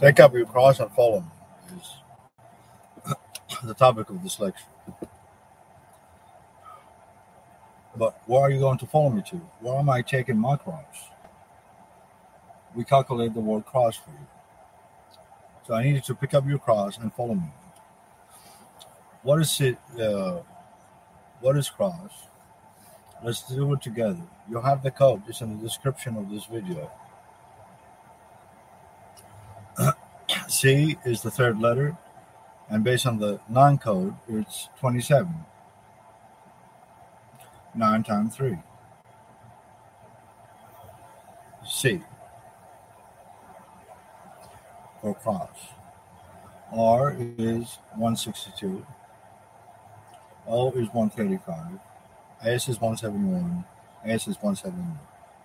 Take up your cross and follow me is the topic of this lecture. But where are you going to follow me to? Where am I taking my cross? We calculate the word cross for you. So I need you to pick up your cross and follow me. What is it? Uh, what is cross? Let's do it together. You'll have the code. It's in the description of this video. C is the third letter, and based on the non code, it's 27. 9 times 3. C for cross. R is 162. O is 135. S is 171. S is 171.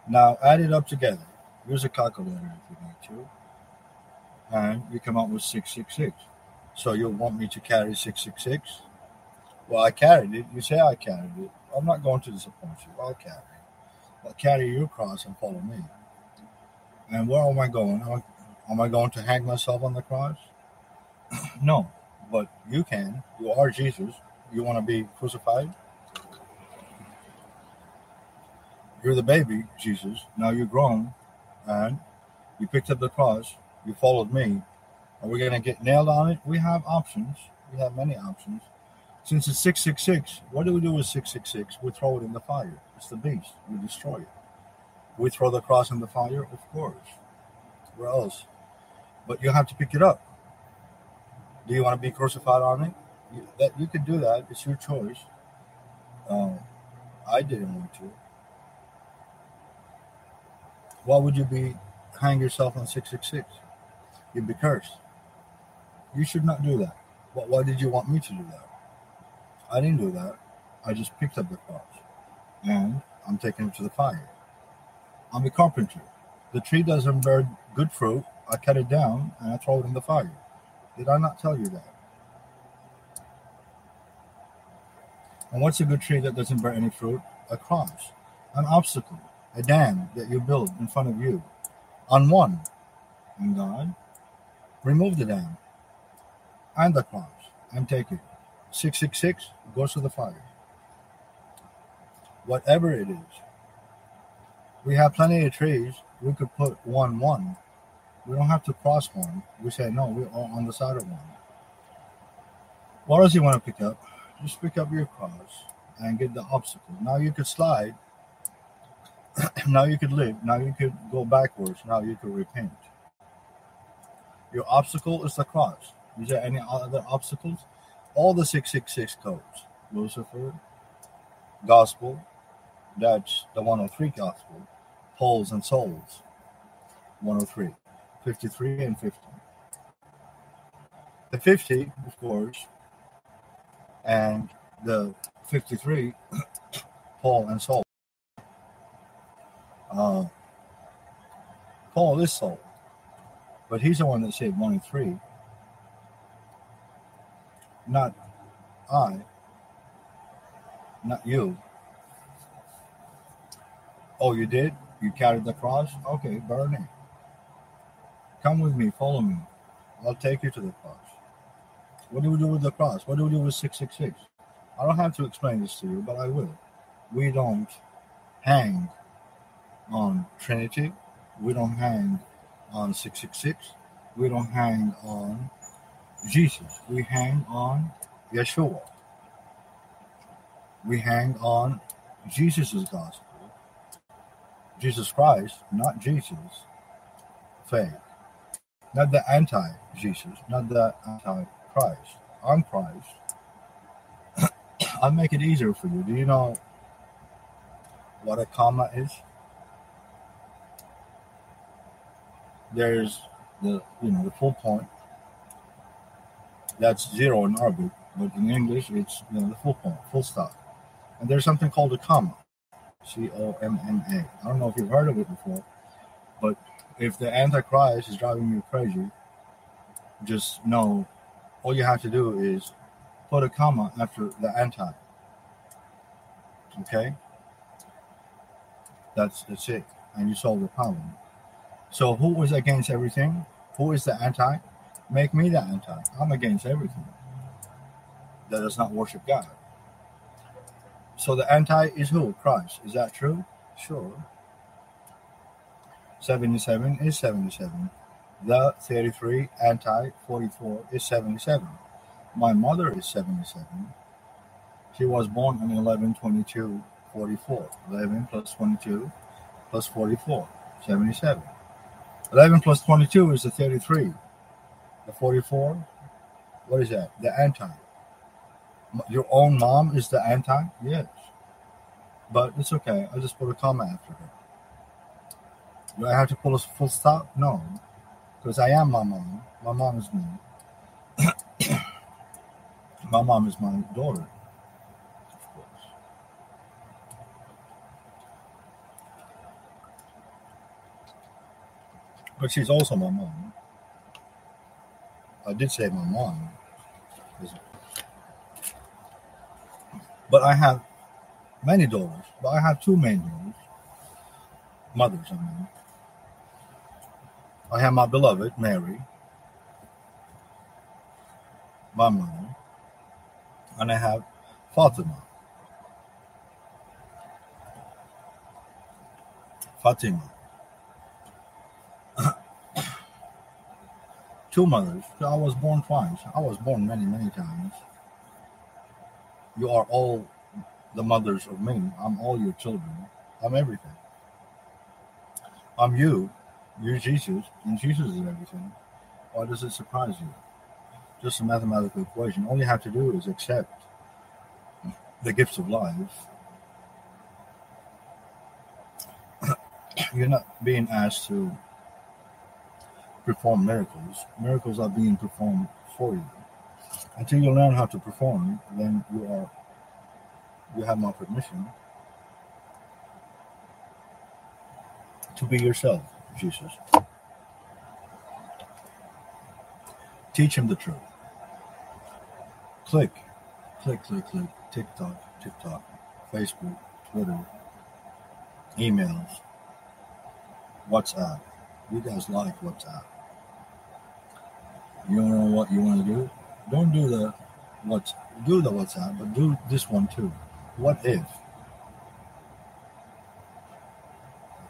Now add it up together. Use a calculator if you need to and you come up with 666. So you'll want me to carry 666? Well, I carried it. You say I carried it. I'm not going to disappoint you. I'll carry it. But carry your cross and follow me. And where am I going? Am I, am I going to hang myself on the cross? no, but you can. You are Jesus. You want to be crucified? You're the baby, Jesus. Now you're grown and you picked up the cross you followed me. Are we going to get nailed on it? We have options. We have many options. Since it's 666, what do we do with 666? We throw it in the fire. It's the beast. We destroy it. We throw the cross in the fire? Of course. Where else? But you have to pick it up. Do you want to be crucified on it? You, that you can do that. It's your choice. Um, I didn't want to. Why would you be hang yourself on 666? You'd be cursed. You should not do that. But why did you want me to do that? I didn't do that. I just picked up the cross and I'm taking it to the fire. I'm a carpenter. The tree doesn't bear good fruit. I cut it down and I throw it in the fire. Did I not tell you that? And what's a good tree that doesn't bear any fruit? A cross, an obstacle, a dam that you build in front of you. On one, and God remove the dam and the and take it. 666 goes to the fire. Whatever it is. We have plenty of trees. We could put one one. We don't have to cross one. We say no, we're on the side of one. What does he want to pick up? Just pick up your cross and get the obstacle. Now you could slide. now you could live. Now you could go backwards. Now you could repent. Your obstacle is the cross. Is there any other obstacles? All the 666 codes. Lucifer, gospel, that's the 103 gospel, poles and souls, 103, 53 and 50. The 50, of course, and the 53, Paul and soul. Uh, Paul is soul. But he's the one that saved one and three, not I, not you. Oh, you did? You carried the cross? Okay, burn it. Come with me, follow me. I'll take you to the cross. What do we do with the cross? What do we do with 666? I don't have to explain this to you, but I will. We don't hang on Trinity. We don't hang on 666. We don't hang on Jesus. We hang on Yeshua. We hang on Jesus' gospel. Jesus Christ, not Jesus. Faith. Not the anti Jesus, not the anti Christ. I'm Christ. I'll make it easier for you. Do you know what a comma is? There's the you know the full point. That's zero in Arabic, but in English it's you know the full point, full stop. And there's something called a comma, C O M M A. I don't know if you've heard of it before, but if the Antichrist is driving you crazy, just know all you have to do is put a comma after the anti. Okay? That's that's it. And you solve the problem. So who was against everything? Who is the anti? Make me the anti. I'm against everything that does not worship God. So the anti is who? Christ. Is that true? Sure. 77 is 77. The 33 anti 44 is 77. My mother is 77. She was born in 11 22 44. 11 plus 22 plus 44, 77. 11 plus 22 is the 33. The 44, what is that? The anti. Your own mom is the anti? Yes. But it's okay. I'll just put a comma after her. Do I have to pull a full stop? No. Because I am my mom. My mom is me. my mom is my daughter. But she's also my mom. I did say my mom. But I have many daughters. But I have two main daughters. Mothers, I mean. I have my beloved Mary, my mother, and I have Fatima. Fatima. Two mothers. I was born twice. I was born many, many times. You are all the mothers of me. I'm all your children. I'm everything. I'm you. You're Jesus, and Jesus is everything. Why does it surprise you? Just a mathematical equation. All you have to do is accept the gifts of life. You're not being asked to perform miracles. Miracles are being performed for you. Until you learn how to perform, then you are you have my permission to be yourself, Jesus. Teach him the truth. Click, click, click, click. TikTok, TikTok, Facebook, Twitter, emails, WhatsApp. You guys like WhatsApp. You don't know what you want to do? Don't do the what do the WhatsApp, but do this one too. What if?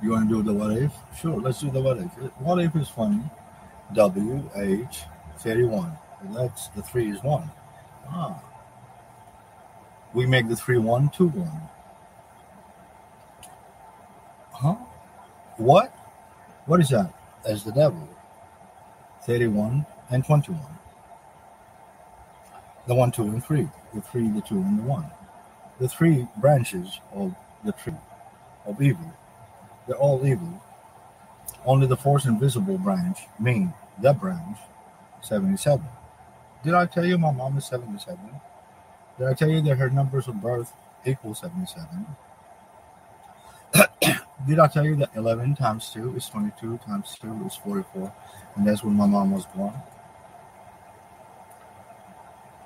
You want to do the what if? Sure, let's do the what if. What if is funny. W H thirty one. That's the three is one. Ah. We make the three one two one. Huh? What? What is that? As the devil. 31 and 21. The 1, 2, and 3. The 3, the 2, and the 1. The three branches of the tree of evil. They're all evil. Only the fourth invisible branch, mean the branch, 77. Did I tell you my mom is 77? Did I tell you that her numbers of birth equal 77? Did I tell you that 11 times 2 is 22 times 2 is 44? And that's when my mom was born.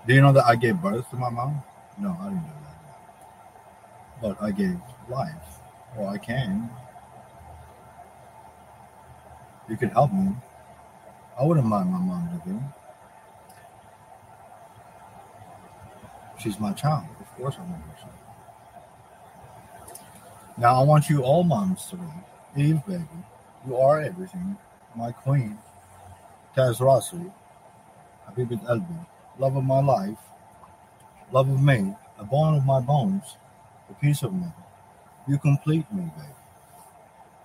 Do you know that I gave birth to my mom? No, I didn't know that. But I gave life. Well, I can. You could help me. I wouldn't mind my mom living. She's my child. Of course I want her. Now I want you all moms to know. Eve, baby, you are everything. My queen. Taz Rossi. Habibit Elbi. Love of my life. Love of me. A bone of my bones. A piece of me. You complete me, baby.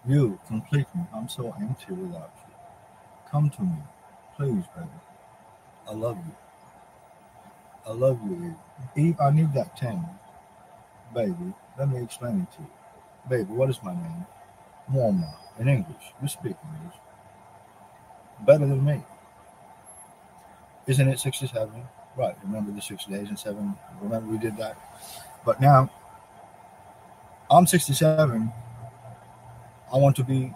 You complete me. I'm so empty without you. Come to me. Please, baby. I love you. I love you, Eve. Eve, I need that 10. Baby, let me explain it to you. Baby, what is my name? Morma. In English. You speak English. Better than me. Isn't it 67? Right. Remember the six days and seven? Remember we did that? But now, I'm 67. I want to be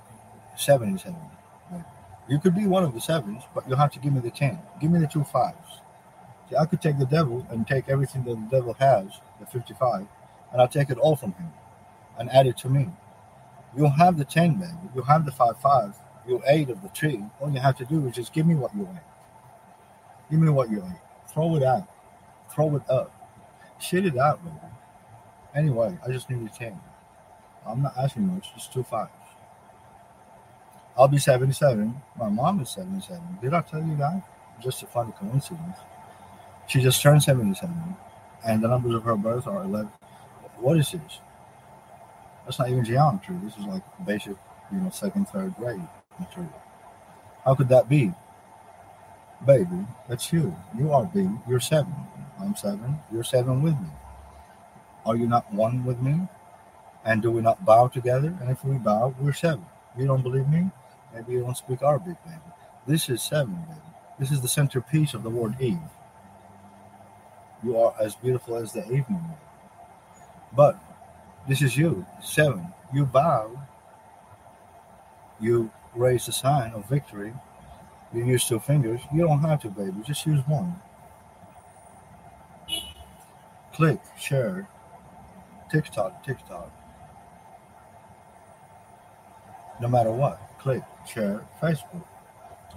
77. You could be one of the sevens, but you'll have to give me the 10. Give me the two fives. See, I could take the devil and take everything that the devil has, the 55, and I'll take it all from him and add it to me. You'll have the 10, baby. You'll have the 5 5, you eight of the tree, all you have to do is just give me what you ate. Give me what you ate. Throw it out. Throw it up. Shit it out, baby. Anyway, I just need a 10. I'm not asking much, just two fives. I'll be 77. My mom is 77. Did I tell you that? Just a funny coincidence. She just turned 77, and the numbers of her birth are 11. What is this? That's not even geometry. This is like basic, you know, second, third grade material. How could that be? Baby, that's you. You are B. You're seven. I'm seven. You're seven with me. Are you not one with me? And do we not bow together? And if we bow, we're seven. You don't believe me? Maybe you don't speak Arabic, baby. This is seven, baby. This is the centerpiece of the word Eve. You are as beautiful as the evening. But this is you, seven. You bow. You raise the sign of victory. You use two fingers. You don't have to, baby. Just use one. Click, share, TikTok, TikTok. No matter what, click, share, Facebook,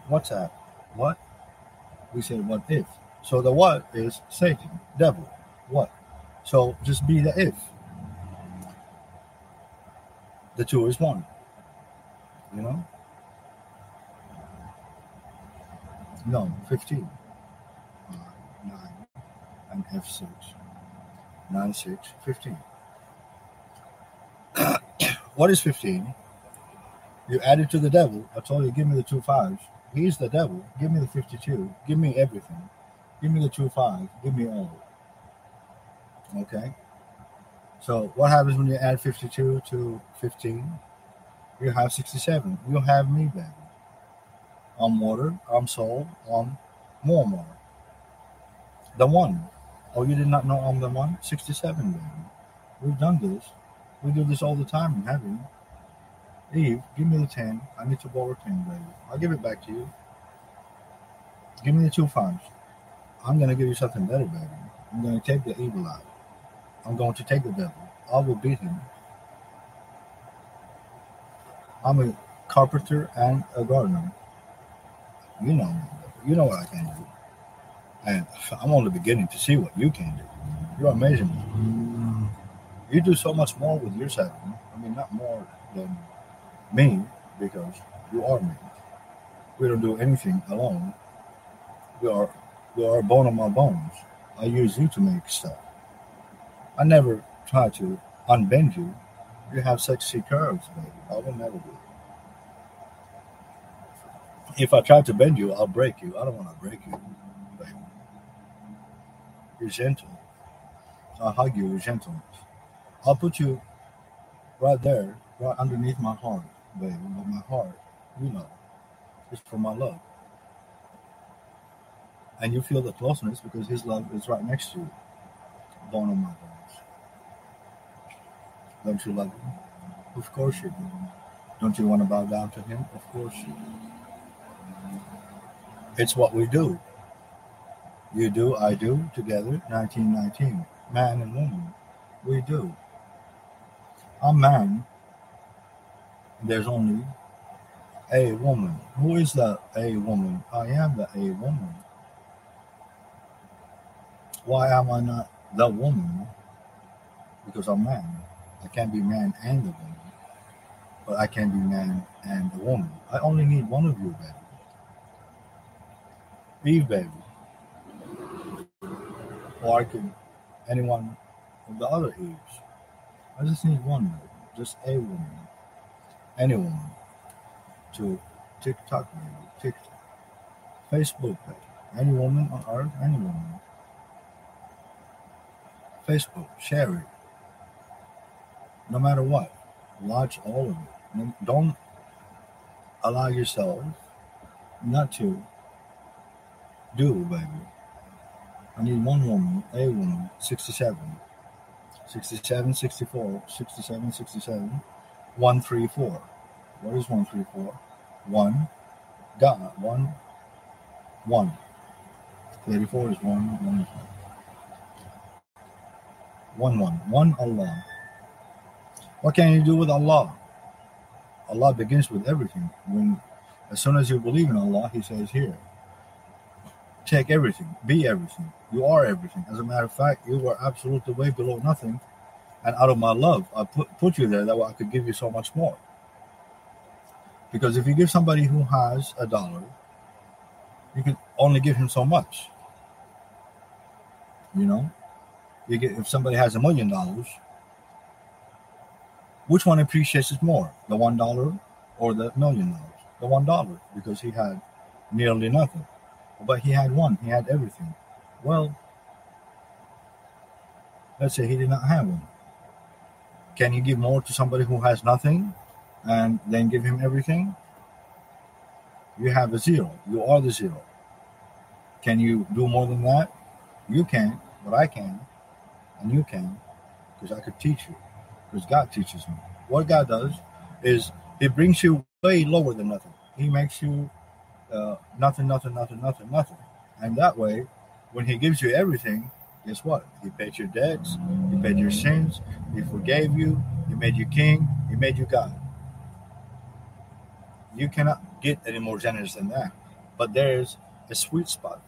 WhatsApp. What? We say what if. So the what is Satan, devil. What? So just be the if. The two is one. You know? No, 15. Uh, 9 and F6. 9, 6, 15. what is 15? You add it to the devil. I told you, give me the two fives. He's the devil. Give me the 52. Give me everything. Give me the two five. Give me all. Okay. So what happens when you add 52 to 15? You have 67. You have me, baby. I'm water. I'm soul. I'm more, more. The one. Oh, you did not know I'm the one? 67, baby. We've done this. We do this all the time in heaven. Eve, give me the 10. I need to borrow 10, baby. I'll give it back to you. Give me the two fives. I'm going to give you something better, baby. I'm going to take the evil out. I'm going to take the devil. I will beat him. I'm a carpenter and a gardener. You know. You know what I can do. And I'm only beginning to see what you can do. You're amazing. You do so much more with your seven. I mean, not more than me, because you are me. We don't do anything alone. We are you are bone of my bones. I use you to make stuff. I never try to unbend you. You have sexy curves, baby. I will never do it. If I try to bend you, I'll break you. I don't want to break you, baby. You're gentle. I'll hug you with gentleness. I'll put you right there, right underneath my heart, baby. But my heart, you know, is for my love and you feel the closeness because his love is right next to you. Bone of my bones. Don't you love him? Of course you do. Don't you want to bow down to him? Of course you do. It's what we do. You do, I do, together, 1919. Man and woman. We do. I'm man. There's only a woman. Who is the a woman? I am the a woman. Why am I not the woman? Because I'm man. I can't be man and a woman. But I can be man and a woman. I only need one of you, baby. Eve, baby. Or I can anyone of the other Eves. I just need one, baby. Just a woman. Any woman. To TikTok, baby. TikTok. Facebook, baby. Any woman on earth, any woman. Facebook, share it. No matter what, watch all of it. Don't allow yourself not to do, baby. I need one woman, a woman, 67. 67, 64, 67, 67, 134. What is 134? One, God, one, one. 34 is one, one. One, one, one Allah. What can you do with Allah? Allah begins with everything. When As soon as you believe in Allah, He says, Here, take everything, be everything. You are everything. As a matter of fact, you were absolutely way below nothing. And out of my love, I put, put you there that way I could give you so much more. Because if you give somebody who has a dollar, you can only give him so much. You know, you get if somebody has a million dollars, which one appreciates it more, the one dollar or the million dollars? The one dollar because he had nearly nothing, but he had one. He had everything. Well, let's say he did not have one. Can you give more to somebody who has nothing and then give him everything? You have a zero. You are the zero. Can you do more than that? You can, but I can, and you can, because I could teach you, because God teaches me. What God does is He brings you way lower than nothing. He makes you uh, nothing, nothing, nothing, nothing, nothing. And that way, when He gives you everything, guess what? He paid your debts, He paid your sins, He forgave you, He made you king, He made you God. You cannot get any more generous than that. But there's a sweet spot.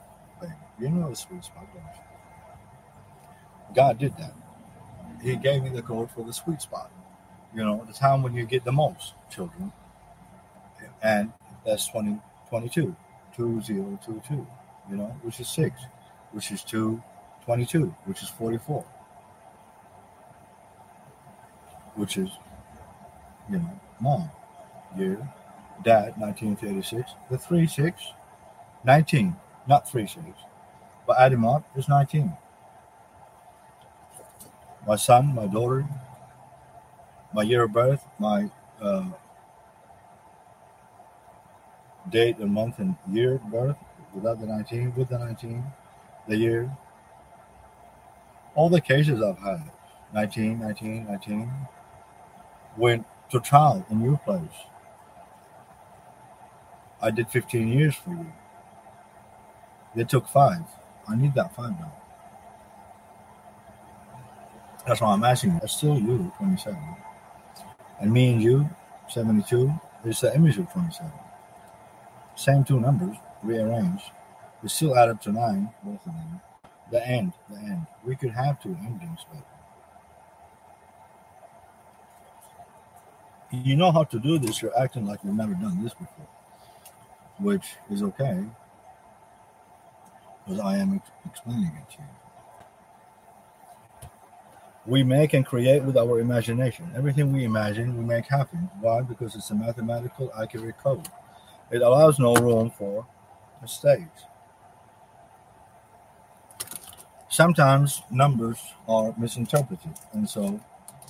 You know the sweet spot? God did that. He gave me the code for the sweet spot. You know, the time when you get the most children. And that's 20, 22, 2022, you know, which is six, which is 222, which is 44, which is, you know, mom, year, dad, 1936, the 3 6, 19, not 3 6, but add him up, it's 19 my son, my daughter, my year of birth, my uh, date and month and year of birth, without the 19, with the 19, the year. All the cases I've had, 19, 19, 19, went to trial in your place. I did 15 years for you. They took five. I need that five now. That's why I'm asking. That's still you, 27. And me and you, 72, is the image of 27. Same two numbers, rearranged. We still add up to nine, both of them. The end, the end. We could have two endings, but you know how to do this. You're acting like you've never done this before, which is okay because I am ex- explaining it to you we make and create with our imagination. Everything we imagine, we make happen. Why? Because it's a mathematical accurate code. It allows no room for mistakes. Sometimes numbers are misinterpreted, and so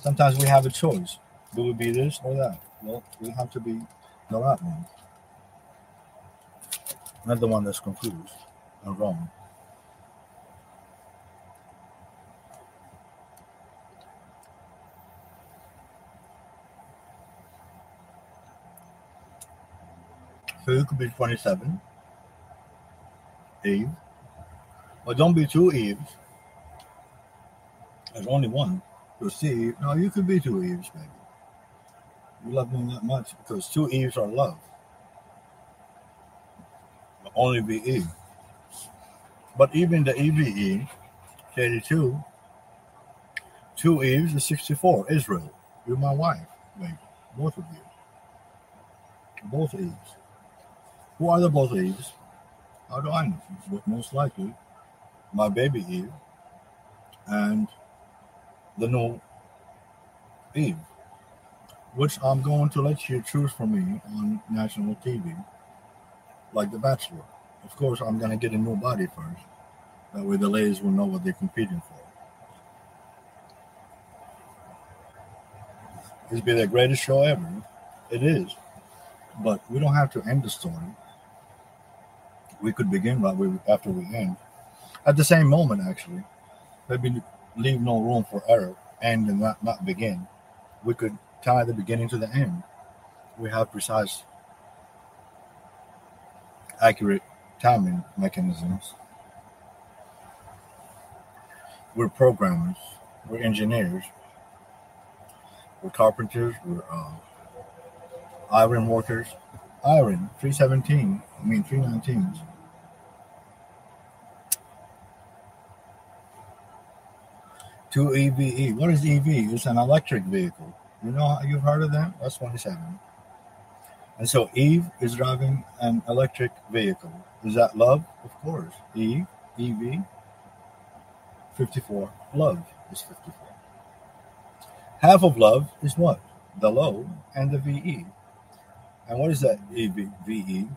sometimes we have a choice. Do we be this or that? Well, we have to be the right one, not the one that's confused and wrong. So could be 27. Eve. But don't be two Eves. There's only one. You'll see. No, you could be two Eves, baby. You love me that much because two Eves are love. Only be Eve. But even the EVE, 82, two Eves is 64. Israel, you're my wife, baby. Both of you. Both Eves. Who are the both Eves? How do I know? But most likely, my baby Eve and the new Eve, which I'm going to let you choose for me on national TV, like The Bachelor. Of course, I'm going to get a new body first. That way, the ladies will know what they're competing for. This be the greatest show ever. It is. But we don't have to end the story we could begin right after we end. At the same moment, actually, maybe leave no room for error, end and not, not begin. We could tie the beginning to the end. We have precise, accurate timing mechanisms. We're programmers, we're engineers, we're carpenters, we're uh, iron workers, Iron, 317. I mean, 319s. Two EVE. What is EV? It's an electric vehicle. You know, you've heard of them? That's 27. And so Eve is driving an electric vehicle. Is that love? Of course. Eve, EV, 54. Love is 54. Half of love is what? The low and the VE. And what is that EV, VE?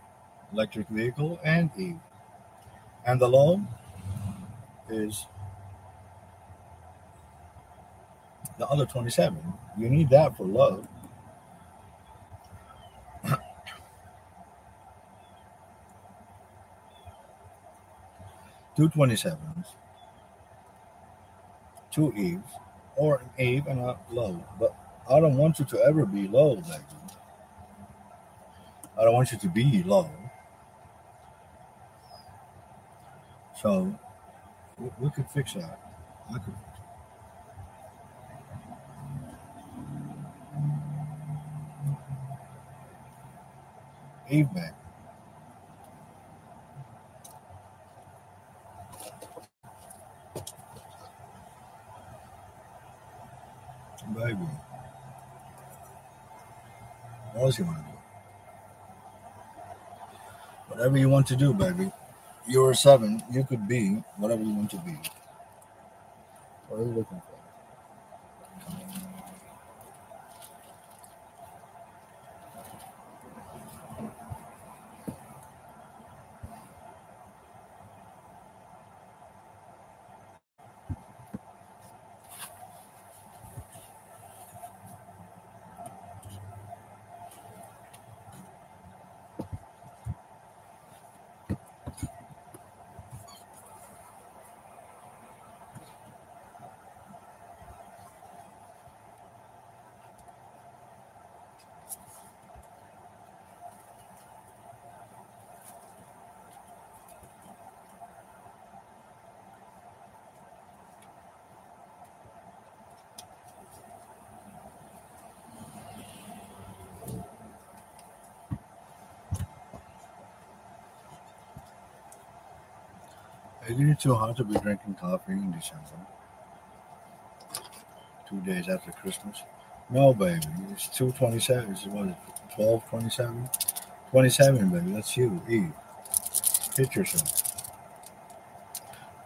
Electric vehicle and Eve. And the low is the other 27. You need that for love. two 27s, two Eves, or an Eve and a low. But I don't want you to ever be low, baby. I don't want you to be low. So we, we could fix that. I could back. Baby. What else you want? Whatever you want to do, baby. You're seven. You could be whatever you want to be. What are you looking for? Isn't too hot to be drinking coffee in December? Two days after Christmas? No, baby. It's 227. It's what, 12, 27? 27, baby. That's you, Eve. Hit yourself.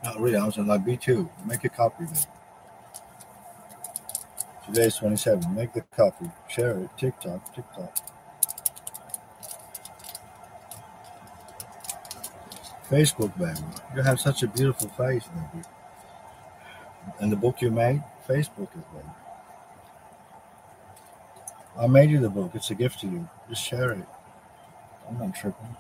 Not really. I was like, B2. Make a copy, baby. Today's 27. Make the copy. Share it. TikTok, TikTok. Facebook, baby. You have such a beautiful face, baby. And the book you made, Facebook is baby. I made you the book. It's a gift to you. Just share it. I'm not tripping.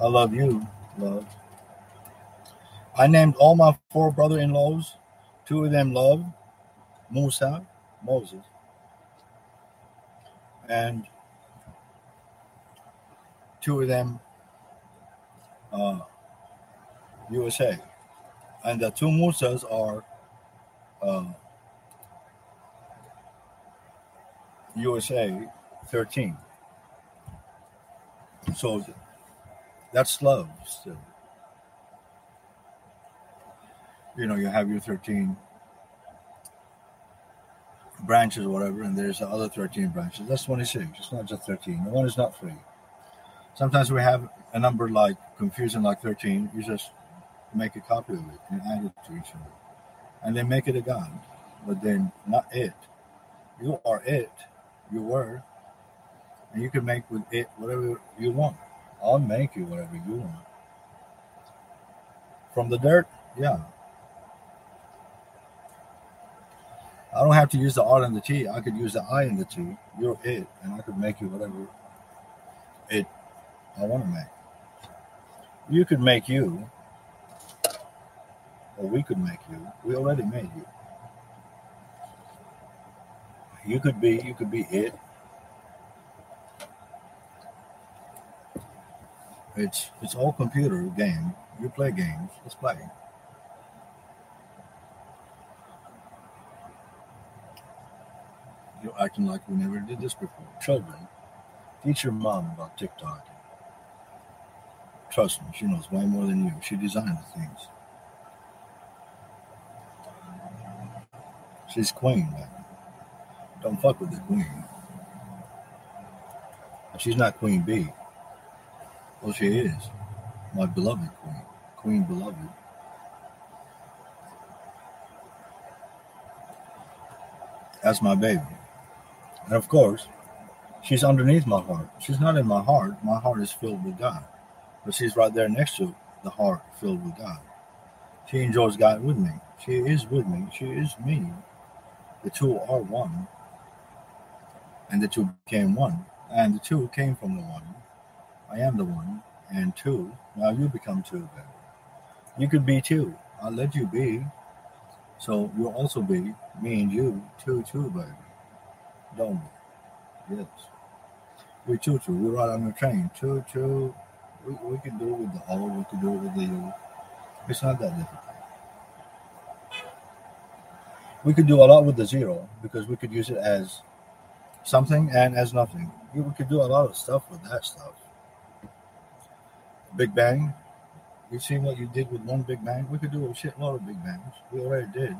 I love you, love. I named all my four brother in laws. Two of them love Musa, Moses. And two of them uh, USA. And the two Musas are uh, USA 13. So that's love still. You know, you have your 13 branches or whatever, and there's the other 13 branches. That's 26. It's not just 13. The one is not free. Sometimes we have a number like confusing like 13. You just make a copy of it and add it to each other. And then make it a God, but then not it. You are it. You were. And you can make with it whatever you want. I'll make you whatever you want. From the dirt, yeah. I don't have to use the R and the T. I could use the I and the T. You're it, and I could make you whatever it I want to make. You could make you, or we could make you. We already made you. You could be, you could be it. It's it's all computer game. You play games. Let's play. You're acting like we never did this before. Children, teach your mom about TikTok. Trust me, she knows way more than you. She designed the things. She's queen, man. Don't fuck with the queen. She's not Queen Bee. Well, she is. My beloved queen. Queen beloved. That's my baby. And of course, she's underneath my heart. She's not in my heart. My heart is filled with God. But she's right there next to the heart filled with God. She enjoys God with me. She is with me. She is me. The two are one. And the two became one. And the two came from the one. I am the one. And two. Now you become two, baby. You could be two. I'll let you be. So you'll also be me and you, two, two, baby. Don't we? Yes. We choo choo. We ride on the train. Choo choo. We, we can do it with the O. We can do it with the U. It's not that difficult. We could do a lot with the zero because we could use it as something and as nothing. We could do a lot of stuff with that stuff. Big Bang, You've seen what you did with one Big Bang? We could do a shitload of Big Bangs. We already did.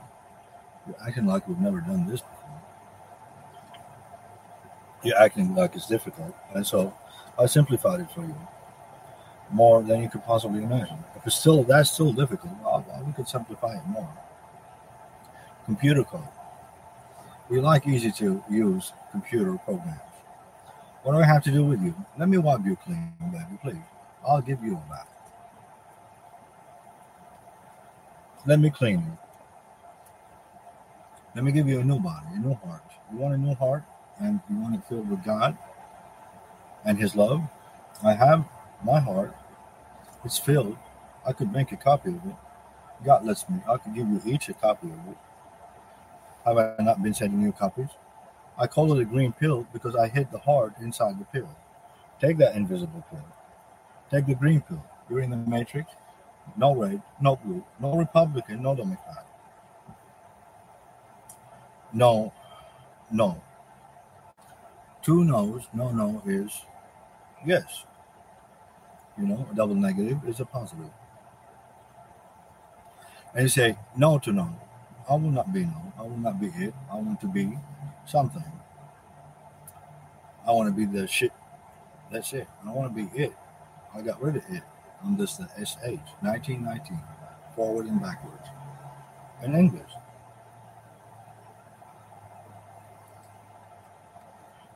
You're acting like we've never done this before. You're acting like it's difficult. And so I simplified it for you more than you could possibly imagine. If it's still that's still difficult, well, we could simplify it more. Computer code. We like easy to use computer programs. What do I have to do with you? Let me wipe you clean, baby, please. I'll give you a bath. Let me clean you. Let me give you a new body, a new heart. You want a new heart and you want it filled with God and His love? I have my heart. It's filled. I could make a copy of it. God lets me. I could give you each a copy of it. Have I not been sending you copies? I call it a green pill because I hid the heart inside the pill. Take that invisible pill. Take the green pill. You're in the matrix no red, no blue, no Republican, no Democrat. No, no. Two no's, no, no is yes. You know, a double negative is a positive. And you say no to no. I will not be no. I will not be it. I want to be something. I want to be the shit. That's it. I want to be it. I got rid of it I'm just the SH 1919 forward and backwards in English.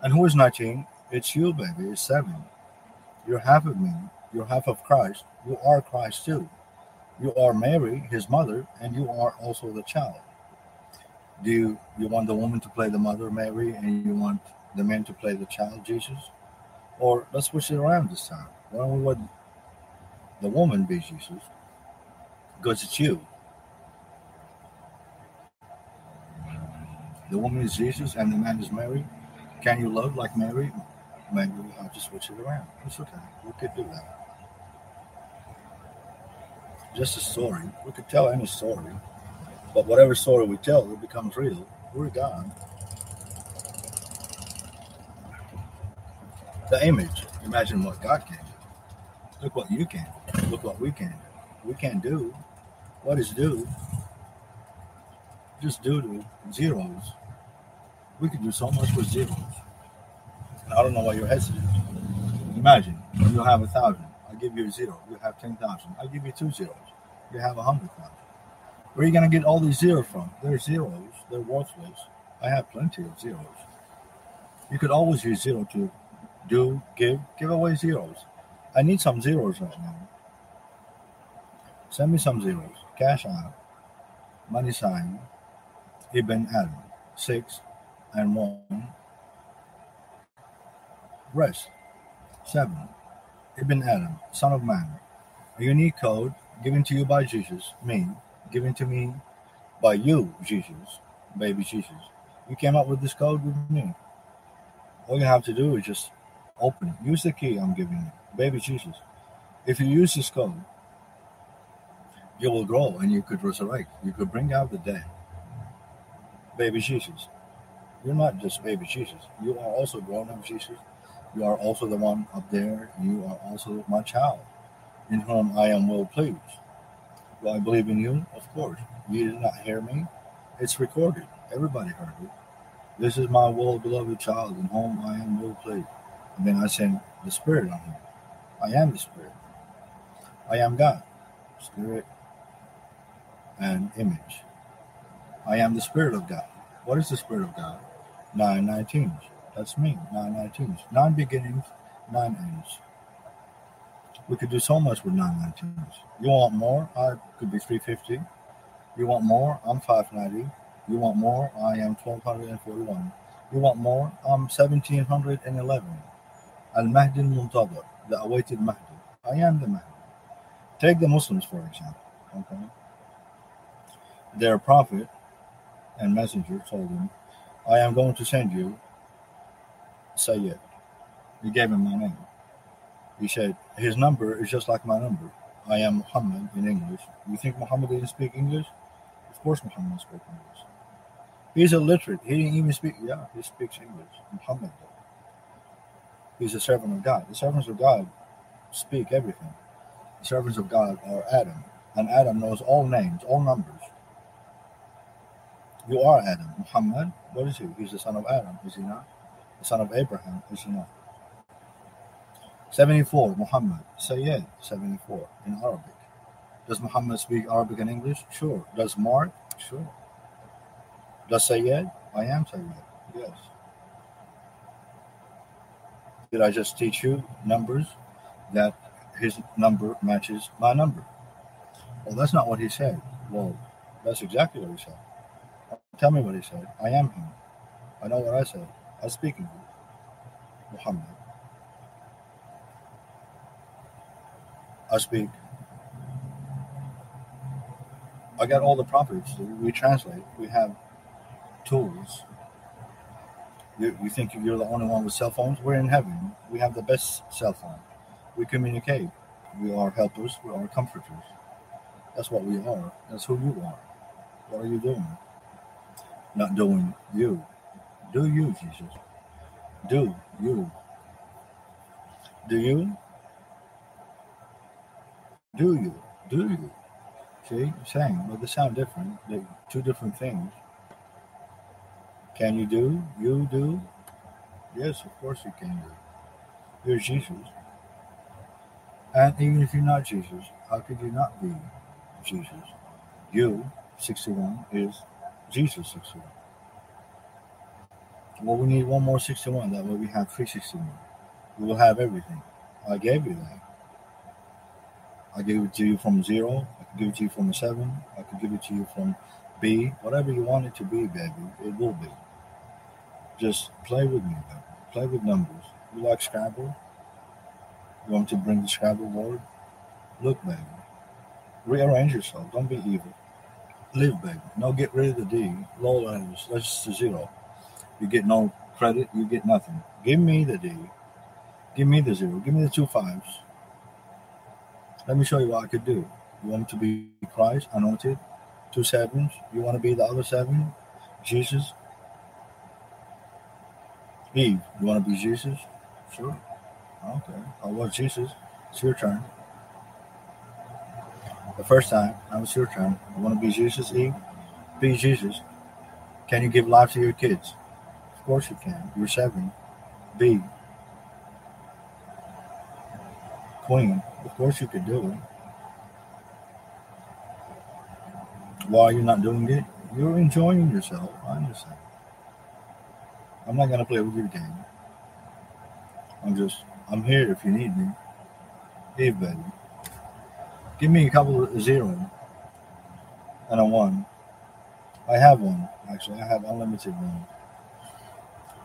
And who is 19? It's you, baby. It's seven. You're half of me. You're half of Christ. You are Christ too. You are Mary, his mother, and you are also the child. Do you, you want the woman to play the mother, Mary, and you want the man to play the child, Jesus? Or let's switch it around this time. Why don't we let the woman be Jesus because it's you. The woman is Jesus and the man is Mary. Can you love like Mary? We have to switch it around. It's okay. We could do that. Just a story. We could tell any story. But whatever story we tell, it becomes real. We're God. The image. Imagine what God can. Do. Look what you can. Look what we can do. We can't do what is due. Just to zeros. We could do so much with zeros. I don't know why you're hesitant. Imagine you have a thousand. I give you a zero. You have ten thousand. I give you two zeros. You have a hundred thousand. Where are you going to get all these zeros from? They're zeros. They're worthless. I have plenty of zeros. You could always use zero to do, give, give away zeros. I need some zeros right now. Send me some zeros. Cash out. Money sign. Ibn Adam. Six and one. Rest. Seven. Ibn Adam, son of man. A unique code given to you by Jesus, me, given to me by you, Jesus, baby Jesus. You came up with this code with me. All you have to do is just open it. Use the key I'm giving you baby Jesus. If you use this code, you will grow and you could resurrect. You could bring out the dead. Baby Jesus. You're not just baby Jesus. You are also grown up Jesus. You are also the one up there. You are also my child, in whom I am well pleased. Do I believe in you? Of course. You did not hear me. It's recorded. Everybody heard it. This is my well beloved child in whom I am well pleased. And then I send the Spirit on him. I am the Spirit. I am God, Spirit and image. I am the Spirit of God. What is the Spirit of God? Nine nineteens. That's me. Nine nineteens. Nine beginnings, nine ends. We could do so much with nine nineteens. You want more? I could be 350. You want more? I'm 590. You want more? I am 1241. You want more? I'm 1711. Al Mahdi Muntadar, the awaited Mahdi. I am the Mahdi. Take the Muslims, for example. Okay. Their prophet and messenger told him, I am going to send you Sayyid. He gave him my name. He said, His number is just like my number. I am Muhammad in English. You think Muhammad didn't speak English? Of course, Muhammad spoke English. He's illiterate. He didn't even speak. Yeah, he speaks English. Muhammad. He's a servant of God. The servants of God speak everything. The servants of God are Adam, and Adam knows all names, all numbers. You are Adam. Muhammad, what is he? He's the son of Adam, is he not? Son of Abraham, is he not? 74, Muhammad. Sayyid, 74, in Arabic. Does Muhammad speak Arabic and English? Sure. Does Mark? Sure. Does Sayyid? I am Sayyid. Yes. Did I just teach you numbers that his number matches my number? Well, that's not what he said. Well, that's exactly what he said. Tell me what he said. I am him. I know what I said. I speak English. Muhammad. I speak. I got all the properties. We translate. We have tools. You, you think you're the only one with cell phones? We're in heaven. We have the best cell phone. We communicate. We are helpers. We are comforters. That's what we are. That's who you are. What are you doing? not doing you. Do you, Jesus? Do you? Do you? Do you? Do you? See, same, but they sound different. They're two different things. Can you do? You do? Yes, of course you can do. You're Jesus. And even if you're not Jesus, how could you not be Jesus? You, 61, is Jesus 61. Well, we need one more 61. That way we have 361. We will have everything. I gave you that. I gave it to you from zero. I could give it to you from a seven. I could give it to you from B. Whatever you want it to be, baby, it will be. Just play with me, baby. Play with numbers. You like Scrabble? You want to bring the Scrabble board? Look, baby. Rearrange yourself. Don't be evil live, baby. No, get rid of the D. Low letters. That's just zero. You get no credit. You get nothing. Give me the D. Give me the zero. Give me the two fives. Let me show you what I could do. You want to be Christ, anointed, two sevens. You want to be the other seven, Jesus. Eve, you want to be Jesus? Sure. Okay. I was Jesus. It's your turn. The first time, now it's your turn. You want to be Jesus, Eve? Be Jesus. Can you give life to your kids? Course you can. You're seven. B. Queen. Of course you can do it. Why are you not doing it? You're enjoying yourself. I understand. I'm not gonna play with your game. I'm just I'm here if you need me. Eve baby. Give me a couple of zero and a one. I have one, actually. I have unlimited one.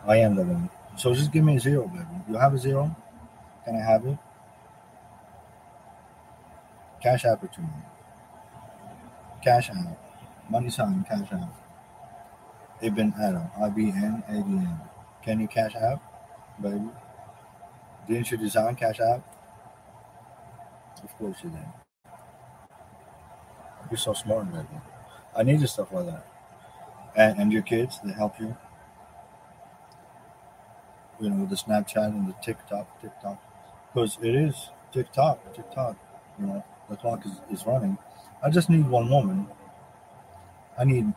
I am the one. So just give me a zero, baby. You have a zero? Can I have it? Cash app it. Cash app. Money sign, cash app. Ibn Adam. I-B-N A-D-N. Can you cash app, baby? Didn't you design cash app? Of course you did. You're so smart, baby. I needed stuff like that. And, and your kids, they help you. You know, the Snapchat and the TikTok, TikTok, because it is TikTok, TikTok. You know, the clock is, is running. I just need one woman. I need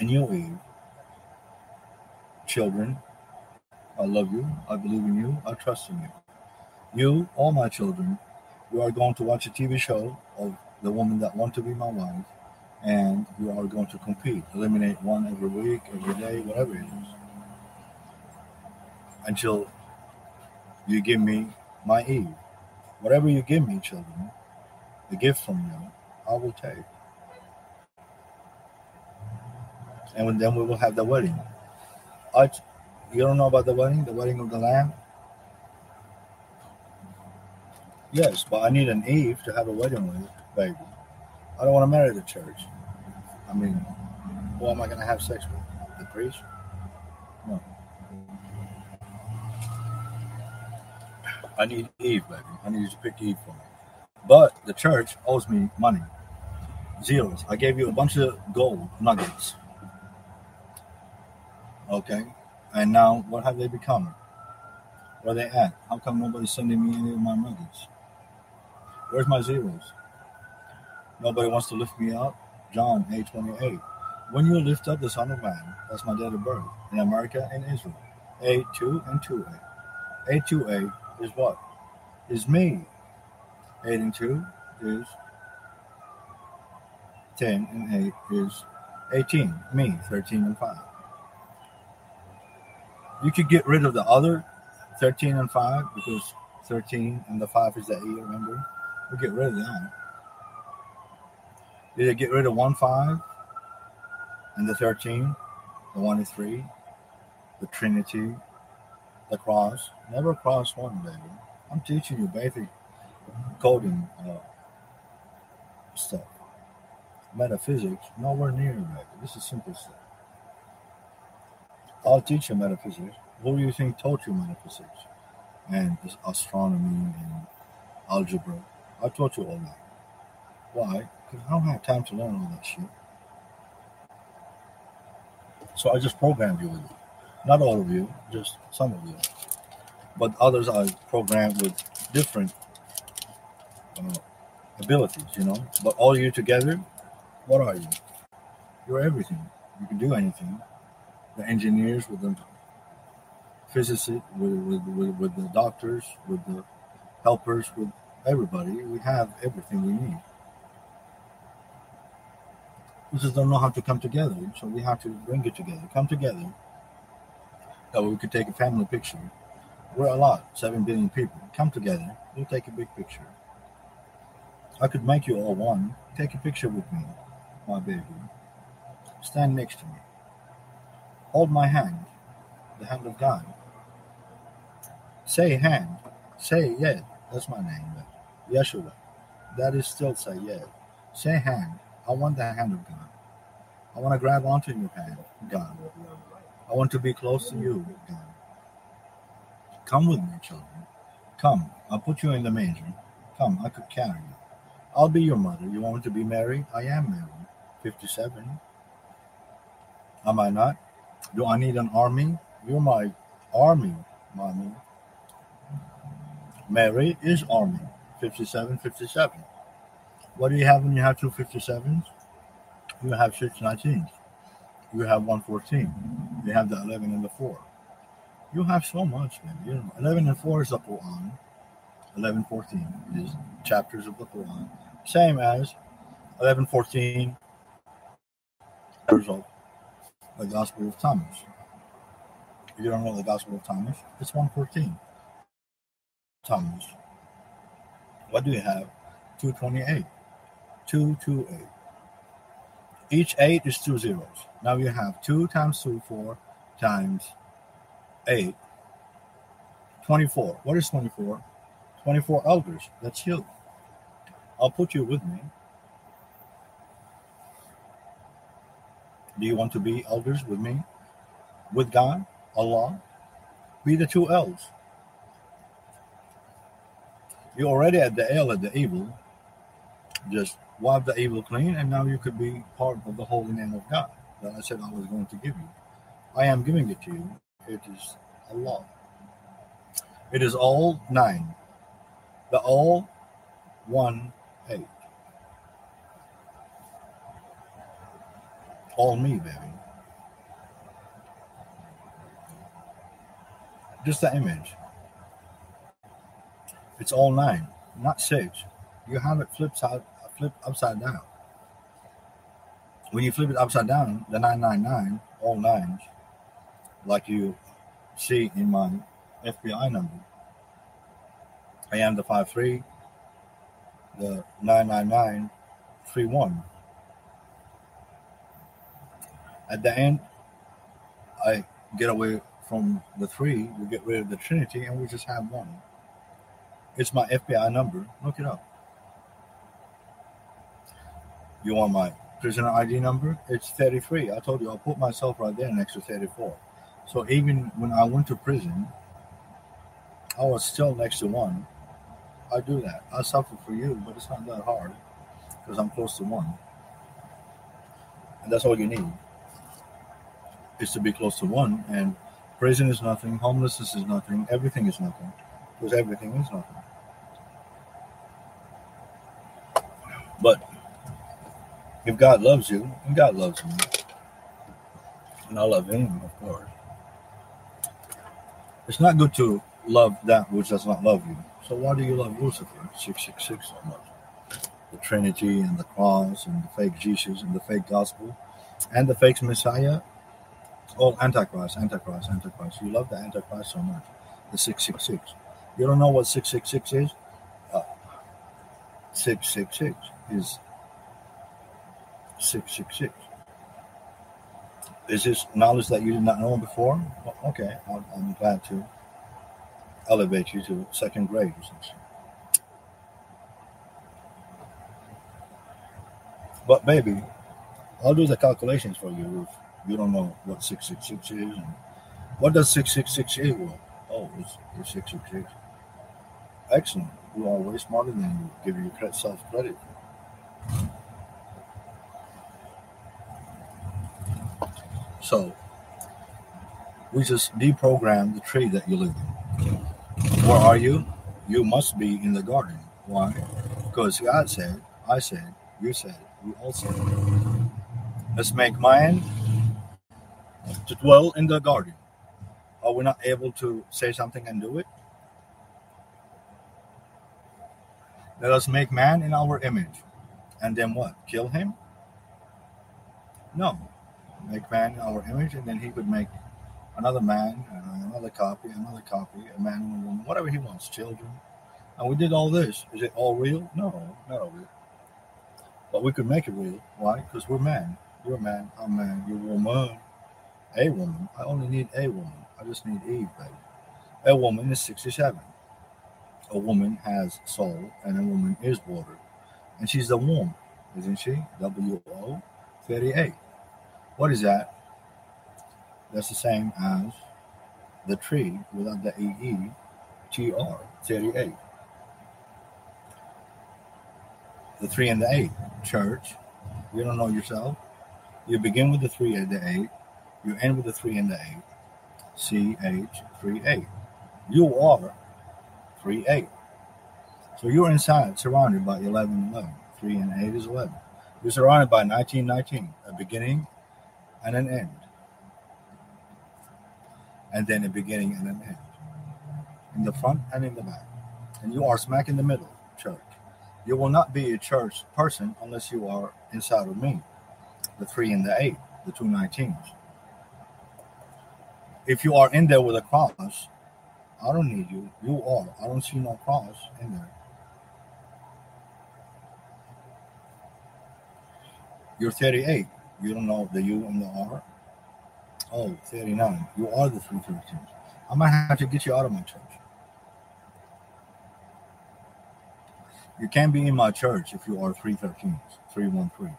a new Eve. Children, I love you. I believe in you. I trust in you. You, all my children, you are going to watch a TV show of the woman that want to be my wife, and you are going to compete. Eliminate one every week, every day, whatever it is. Until you give me my Eve. Whatever you give me, children, the gift from you, I will take. And then we will have the wedding. You don't know about the wedding, the wedding of the Lamb? Yes, but I need an Eve to have a wedding with, baby. I don't want to marry the church. I mean, who am I going to have sex with? The priest? I need Eve, baby. I need you to pick Eve for me. But the church owes me money. Zeros. I gave you a bunch of gold nuggets. Okay? And now, what have they become? Where they at? How come nobody's sending me any of my nuggets? Where's my zeros? Nobody wants to lift me up. John 8 28. When you lift up the Son of Man, that's my date of birth, in America and Israel. A2 and 2 8. 8 2 8 is what? Is me. 8 and 2 is 10 and 8 is 18. Me, 13 and 5. You could get rid of the other 13 and 5 because 13 and the 5 is the 8, remember? We get rid of that. Either get rid of 1 5 and the 13, the 1 and 3, the Trinity, the cross. Never cross one, baby. I'm teaching you basic coding uh, stuff. Metaphysics, nowhere near, baby. This is simple stuff. I'll teach you metaphysics. Who do you think taught you metaphysics? And astronomy and algebra. I taught you all that. Why? Because I don't have time to learn all that shit. So I just programmed you with it. Not all of you, just some of you. But others are programmed with different uh, abilities, you know. But all you together, what are you? You're everything. You can do anything. The engineers with the physicists, with, with, with, with the doctors, with the helpers, with everybody. We have everything we need. We just don't know how to come together, so we have to bring it together. Come together that way we could take a family picture. We're a lot, seven billion people. Come together. We'll take a big picture. I could make you all one. Take a picture with me, my baby. Stand next to me. Hold my hand, the hand of God. Say hand. Say yeah. That's my name. Yeshua. That is still say yeah. Say hand. I want the hand of God. I want to grab onto your hand, God. I want to be close to you, God. Come with me, children. Come. I'll put you in the manger. Come, I could carry you. I'll be your mother. You want to be married? I am married. 57. Am I not? Do I need an army? You're my army, mommy. Mary is army. 57, 57. What do you have when you have two 57s? You have six 19s you have 114. You have the 11 and the 4. You have so much, man. You know, 11 and 4 is the Quran. 11, 14 is chapters of the Quran. Same as 11, 14 of the Gospel of Thomas. If you don't know the Gospel of Thomas, it's 114. Thomas. What do you have? 228. 228. Each 8 is two zeros. Now you have 2 times 2, 4 times 8. 24. What is 24? 24 elders. That's you. I'll put you with me. Do you want to be elders with me? With God? Allah? Be the two L's. You're already at the L at the evil. Just wipe the evil clean, and now you could be part of the holy name of God that I said I was going to give you. I am giving it to you. It is Allah. It is all nine. The all one eight. All me, baby. Just the image. It's all nine, not six. You have it flipped side, flip upside down. When you flip it upside down, the 999, all nines, like you see in my FBI number. I am the 53, the 99931. At the end, I get away from the three, we get rid of the Trinity, and we just have one. It's my FBI number. Look it up. You want my prisoner ID number? It's 33. I told you I'll put myself right there next to 34. So even when I went to prison, I was still next to one. I do that. I suffer for you, but it's not that hard because I'm close to one. And that's all you need is to be close to one. And prison is nothing, homelessness is nothing, everything is nothing because everything is nothing. But if God loves you, and God loves me, and I love Him, of course, it's not good to love that which does not love you. So why do you love Lucifer 666 so much? The Trinity and the cross and the fake Jesus and the fake gospel and the fake Messiah. All Antichrist, Antichrist, Antichrist. You love the Antichrist so much. The 666. You don't know what 666 is? Uh, 666 is 666. Is this knowledge that you did not know before? Well, okay, I'm, I'm glad to elevate you to second grade or something. But baby, I'll do the calculations for you if you don't know what 666 is. And what does 666 equal? Oh, it's, it's 666. Excellent. You are way smarter than you give yourself credit. So we just deprogram the tree that you live in. Where are you? You must be in the garden. Why? Because God said, I said, you said, we all said. Let's make man to dwell in the garden. Are we not able to say something and do it? Let us make man in our image. And then what? Kill him? No. Make man our image, and then he would make another man, uh, another copy, another copy, a man and a woman, whatever he wants, children. And we did all this. Is it all real? No, not all real. But we could make it real. Why? Because we're man. You're a man. I'm a man. You're a woman. A woman. I only need a woman. I just need Eve, baby. A woman is 67 a woman has soul and a woman is water. And she's the womb, isn't she? W O 38. What is that? That's the same as the tree without the E E T R 38. The three and the eight. Church. You don't know yourself. You begin with the three and the eight. You end with the three and the eight. C H 3 8. You are 3 8. So you're inside, surrounded by 11 11. 3 and 8 is 11. You're surrounded by 19 19, a beginning and an end. And then a beginning and an end. In the front and in the back. And you are smack in the middle, church. You will not be a church person unless you are inside of me, the 3 and the 8, the two 19s. If you are in there with a cross, I don't need you. You are. I don't see no cross in there. You're 38. You don't know the U and the R. Oh, 39. You are the 313. I might have to get you out of my church. You can't be in my church if you are 313s, 313.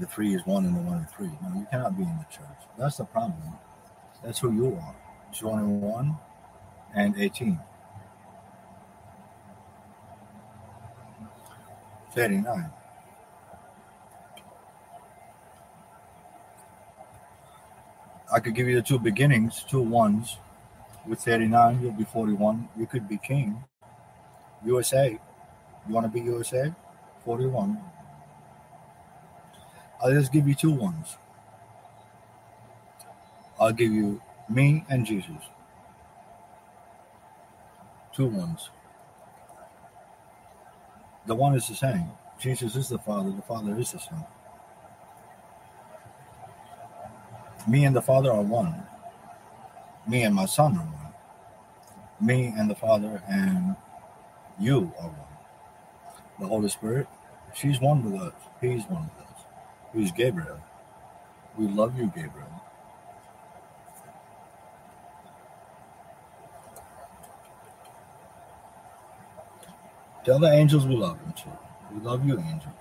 The 3 is 1 and the 1 is 3. No, you cannot be in the church. That's the problem. That's who you are. 21 and 18. 39. I could give you the two beginnings, two ones. With 39, you'll be 41. You could be king. USA. You want to be USA? 41. I'll just give you two ones. I'll give you me and Jesus. Two ones. The one is the same. Jesus is the Father, the Father is the Son. Me and the Father are one. Me and my Son are one. Me and the Father and you are one. The Holy Spirit, she's one with us. He's one with us. He's Gabriel. We love you, Gabriel. Tell the angels we love them too. We love you, angel.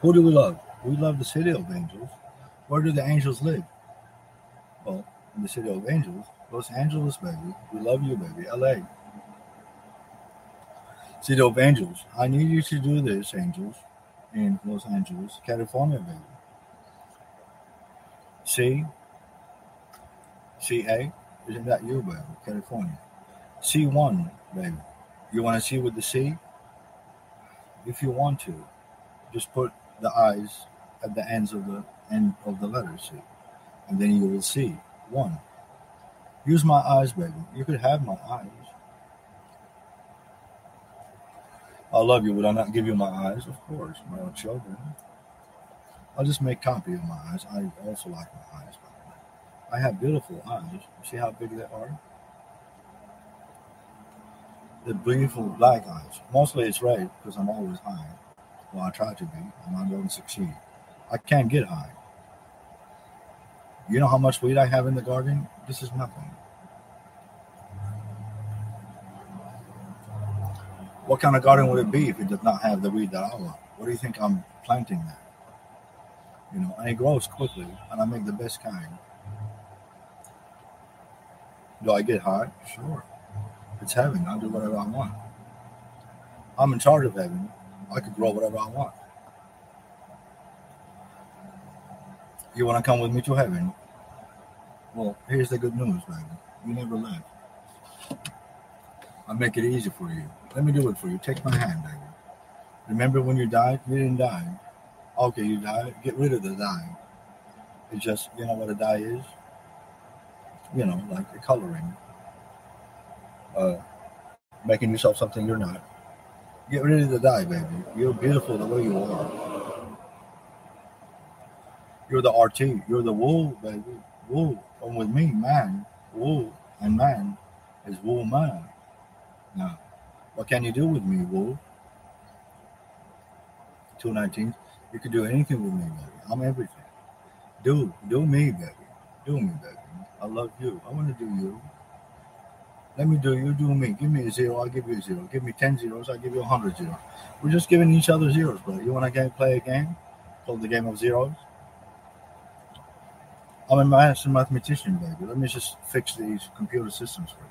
Who do we love? We love the city of angels. Where do the angels live? Well, in the city of angels, Los Angeles, baby. We love you, baby. LA. City of angels. I need you to do this, angels, in Los Angeles, California, baby. C. C A. Isn't that you, baby? California. C1, baby. You want to see with the C? If you want to, just put the eyes at the ends of the end of the letter C, and then you will see one. Use my eyes, baby. You could have my eyes. I love you. Would I not give you my eyes? Of course, my own children. I'll just make copy of my eyes. I also like my eyes. I have beautiful eyes. See how big they are? The beautiful black eyes. Mostly it's red because I'm always high. Well, I try to be, and I don't succeed. I can't get high. You know how much weed I have in the garden? This is nothing. What kind of garden would it be if it did not have the weed that I want? What do you think I'm planting there? You know, and it grows quickly, and I make the best kind. Do I get high? Sure. It's heaven. I'll do whatever I want. I'm in charge of heaven. I could grow whatever I want. You want to come with me to heaven? Well, here's the good news, baby. You never left. I'll make it easy for you. Let me do it for you. Take my hand, baby. Remember when you died? You didn't die. Okay, you died. Get rid of the dying. It's just, you know what a die is? You know, like a coloring uh, making yourself something you're not. Get ready to die, baby. You're beautiful the way you are. You're the RT. You're the wool, baby. Wool. Come with me, man. Wool and man is wool man. Now, what can you do with me, wool? 219. You can do anything with me, baby. I'm everything. Do, do me, baby. Do me, baby. I love you. I want to do you. Let me do you do me. Give me a zero, I'll give you a zero. Give me 10 zeros, I'll give you a 100 zeros. We're just giving each other zeros, bro. You want to play a game called the game of zeros? I'm a master mathematician, baby. Let me just fix these computer systems for you.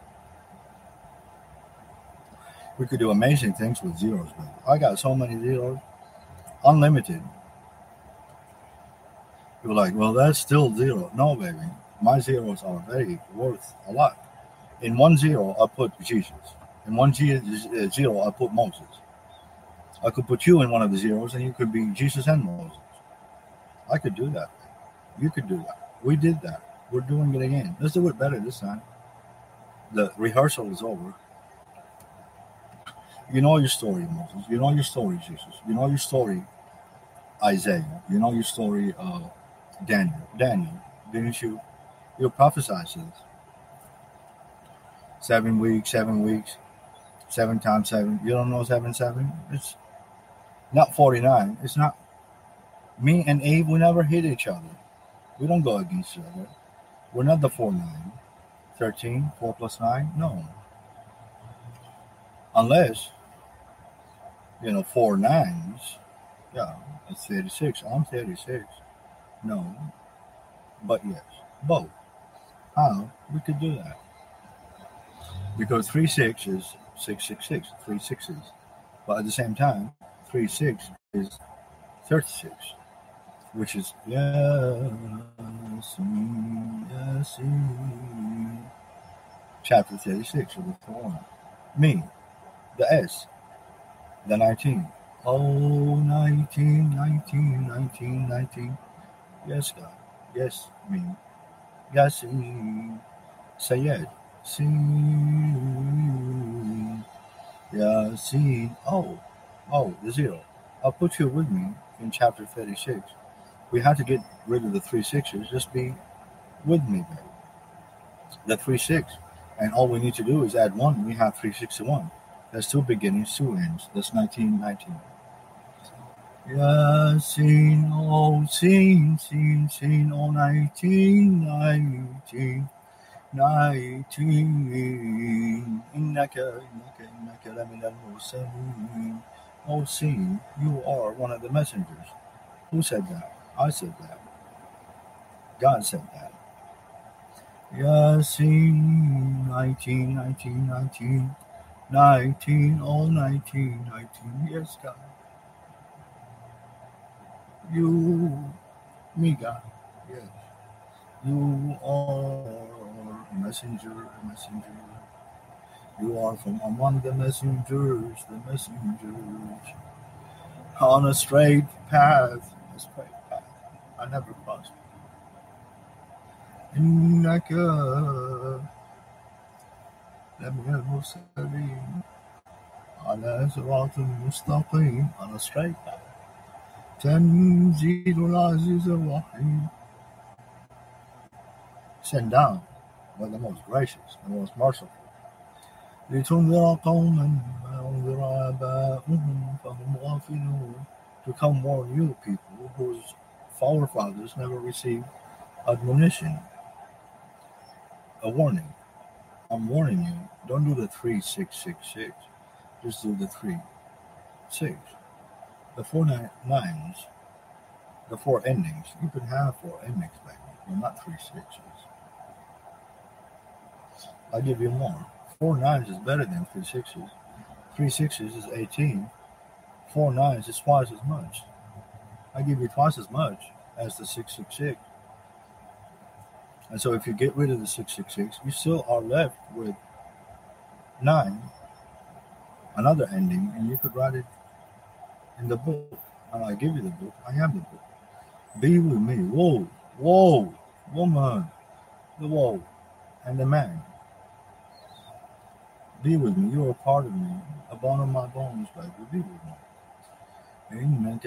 We could do amazing things with zeros, baby. I got so many zeros, unlimited. You're like, well, that's still zero. No, baby. My zeros are very worth a lot. In one zero, I put Jesus. In one uh, I put Moses. I could put you in one of the zeros, and you could be Jesus and Moses. I could do that. You could do that. We did that. We're doing it again. Let's do it better this time. The rehearsal is over. You know your story, Moses. You know your story, Jesus. You know your story, Isaiah. You know your story, uh, Daniel. Daniel, didn't you? You prophesied this seven weeks, seven weeks, seven times seven. You don't know seven seven? It's not forty nine. It's not me and Eve, we never hit each other. We don't go against each other. We're not the four nine. 13, 4 plus 9? No. Unless, you know, four nines. Yeah, that's 36. I'm 36. No. But yes, both. How? We could do that because three six is six six six, three sixes. But at the same time, three six is thirty six. Which is Yasin, Yasin, chapter 36 of the Quran. Me, the S, the 19. Oh, 19, 19, 19, 19. Yes, God. Yes, me. Yasin, Sayyid, Sin, Yasin. Oh, oh, the zero. I'll put you with me in chapter 36. We have to get rid of the three sixes. Just be with me, baby. The three six. And all we need to do is add one. We have three six to one. That's two beginnings, two ends. That's 19, 19. Yasin, oh, sin, sin, sin, 19, 19, 19. Innaka, innaka, innaka, lamina al-mursalin. Oh, sin, you are one of the messengers. Who said that? I said that. God said that. Yasin, 19, 19, 19, 19, oh, 19, 19. Yes, God. You, me, God. Yes. You are a messenger, messenger. You are from among the messengers, the messengers. On a straight path, a straight path. I never crossed. إنك لمن المرسلين على صراط مستقيم on a straight path. تنزيل العزيز الرحيم Send down by the most gracious, the most merciful. لتنذر قوما ما أنذر آباؤهم فهم غافلون To come warn you people whose forefathers never received admonition, a warning. I'm warning you, don't do the 3666, just do the 3 6. The four ni- the four endings, you can have four endings then, but not three sixes. I'll give you more. Four nines is better than three sixes. Three sixes is 18. Four nines is twice as much. I give you twice as much as the 666. And so if you get rid of the 666, you still are left with nine, another ending, and you could write it in the book. And I give you the book. I am the book. Be with me. Whoa, whoa, woman, the whoa, and the man. Be with me. You are a part of me. A bone of my bones, baby. Be with me. Amen.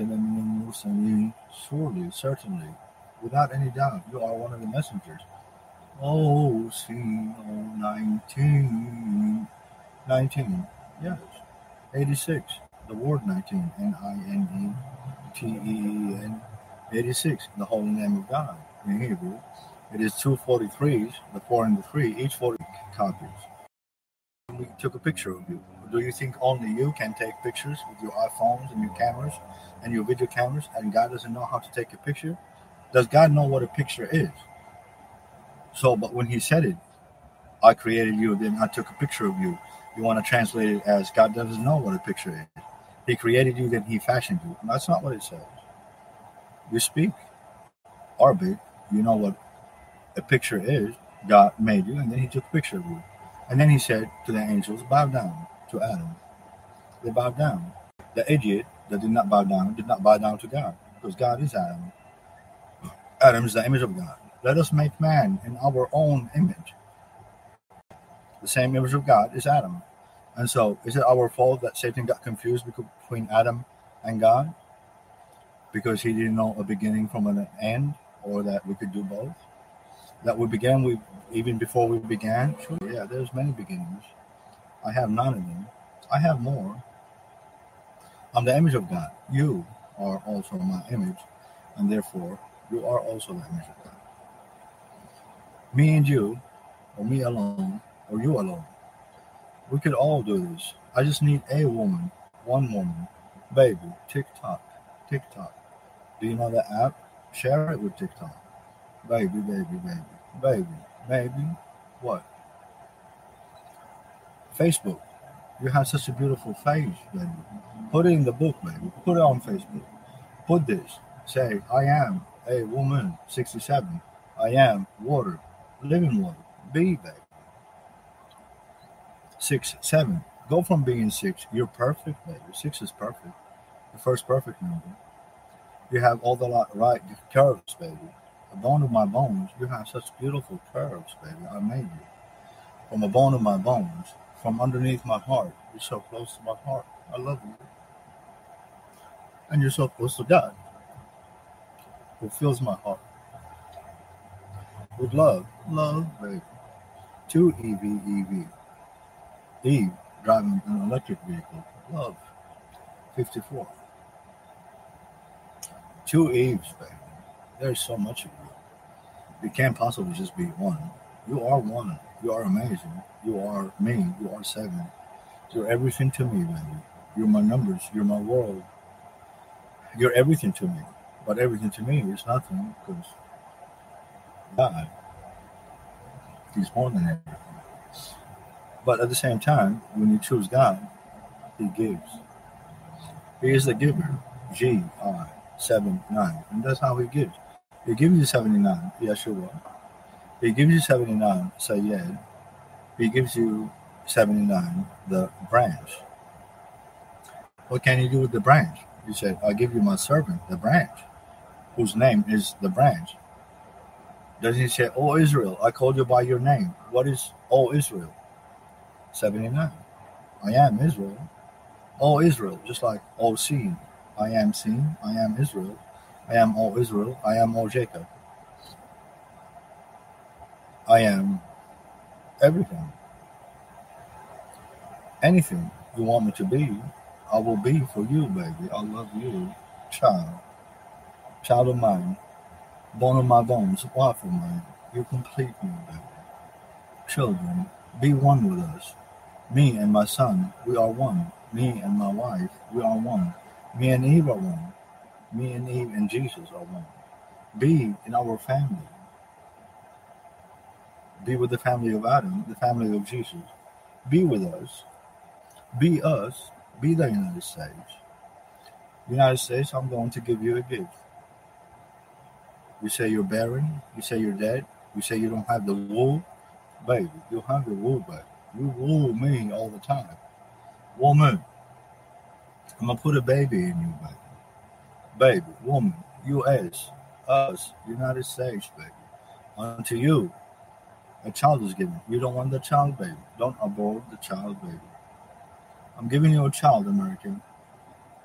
Surely, certainly, without any doubt, you are one of the messengers. Oh, see, oh, 19. 19. Yes. 86. The word 19. N I N E T E E N. 86. The holy name of God in Hebrew. It is two 43s, the four and the three, each 40 copies. We took a picture of you. Do you think only you can take pictures with your iPhones and your cameras and your video cameras and God doesn't know how to take a picture? Does God know what a picture is? So, but when he said it, I created you, then I took a picture of you. You want to translate it as God doesn't know what a picture is. He created you, then he fashioned you. And that's not what it says. You speak, Arbit, you know what a picture is. God made you, and then he took a picture of you. And then he said to the angels, bow down to Adam. They bowed down. The idiot that did not bow down did not bow down to God because God is Adam. Adam is the image of God. Let us make man in our own image. The same image of God is Adam. And so, is it our fault that Satan got confused between Adam and God? Because he didn't know a beginning from an end, or that we could do both? That we began we even before we began? Sure, yeah, there's many beginnings. I have none of them. I have more. I'm the image of God. You are also my image, and therefore you are also the image of God. Me and you, or me alone, or you alone. We could all do this. I just need a woman, one woman, baby, TikTok, TikTok. Do you know the app? Share it with TikTok. Baby, baby, baby, baby, baby. What? Facebook. You have such a beautiful face, baby. Put it in the book, baby. Put it on Facebook. Put this. Say, I am a woman, 67. I am water, living water. Be, baby. Six, seven. Go from being six. You're perfect, baby. Six is perfect. The first perfect number. You have all the right curves, baby. A bone of my bones. You have such beautiful curves, baby. I made you. From a bone of my bones, from underneath my heart. You're so close to my heart. I love you. And you're so close to God, who fills my heart with love. Love, baby. Two EV, EV. Eve driving an electric vehicle. Love. 54. Two Eves, baby. There's so much of you. You can't possibly just be one. You are one. You are amazing. You are me. You are seven. You're everything to me, baby. You're my numbers. You're my world. You're everything to me. But everything to me is nothing because God, He's more than everything. But at the same time, when you choose God, He gives. He is the giver. G I seven nine, and that's how He gives. He gives you seventy nine. Yeshua. He gives you seventy nine. Sayyid. He gives you seventy nine. The branch. What can you do with the branch? He said, "I give you my servant, the branch, whose name is the branch." Doesn't He say, "Oh Israel, I called you by your name"? What is "Oh Israel"? 79. I am Israel. Oh Israel, just like Oh seen. I am seen. I am Israel. I am all Israel. I am all Jacob. I am everything. Anything you want me to be, I will be for you, baby. I love you, child. Child of mine. Bone of my bones, wife of mine. You complete me, baby. Children, be one with us. Me and my son, we are one. Me and my wife, we are one. Me and Eve are one. Me and Eve and Jesus are one. Be in our family. Be with the family of Adam, the family of Jesus. Be with us. Be us. Be the United States. United States, I'm going to give you a gift. You say you're barren. You say you're dead. You say you don't have the wool. Baby, you have the wool, baby. You woo me all the time. Woman, I'm gonna put a baby in you, baby. Baby, woman, U.S., us, United States, baby. Unto you, a child is given. You don't want the child, baby. Don't abort the child, baby. I'm giving you a child, American.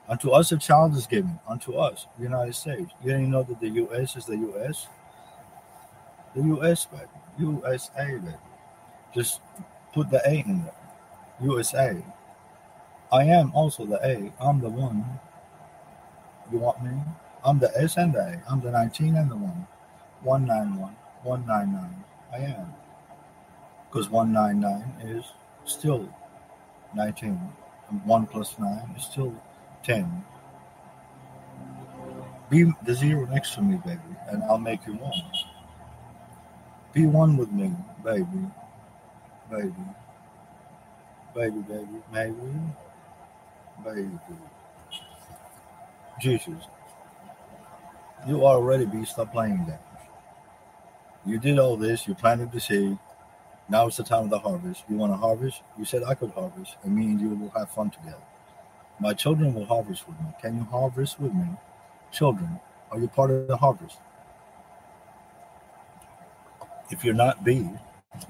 Unto us a child is given. Unto us, United States. You didn't know that the U.S. is the U.S. The U.S. baby. USA baby. Just Put the A in there. USA. I am also the A. I'm the one. You want me? I'm the S and the A. I'm the 19 and the 1. 191. 199. I am. Because 199 is still 19. And 1 plus 9 is still 10. Be the zero next to me, baby, and I'll make you one. Be one with me, baby baby. Baby, baby, baby, baby. Jesus, you already be stop playing games. You did all this, you planted the seed. Now it's the time of the harvest. You want to harvest? You said I could harvest, and me and you will have fun together. My children will harvest with me. Can you harvest with me? Children, are you part of the harvest? If you're not, be.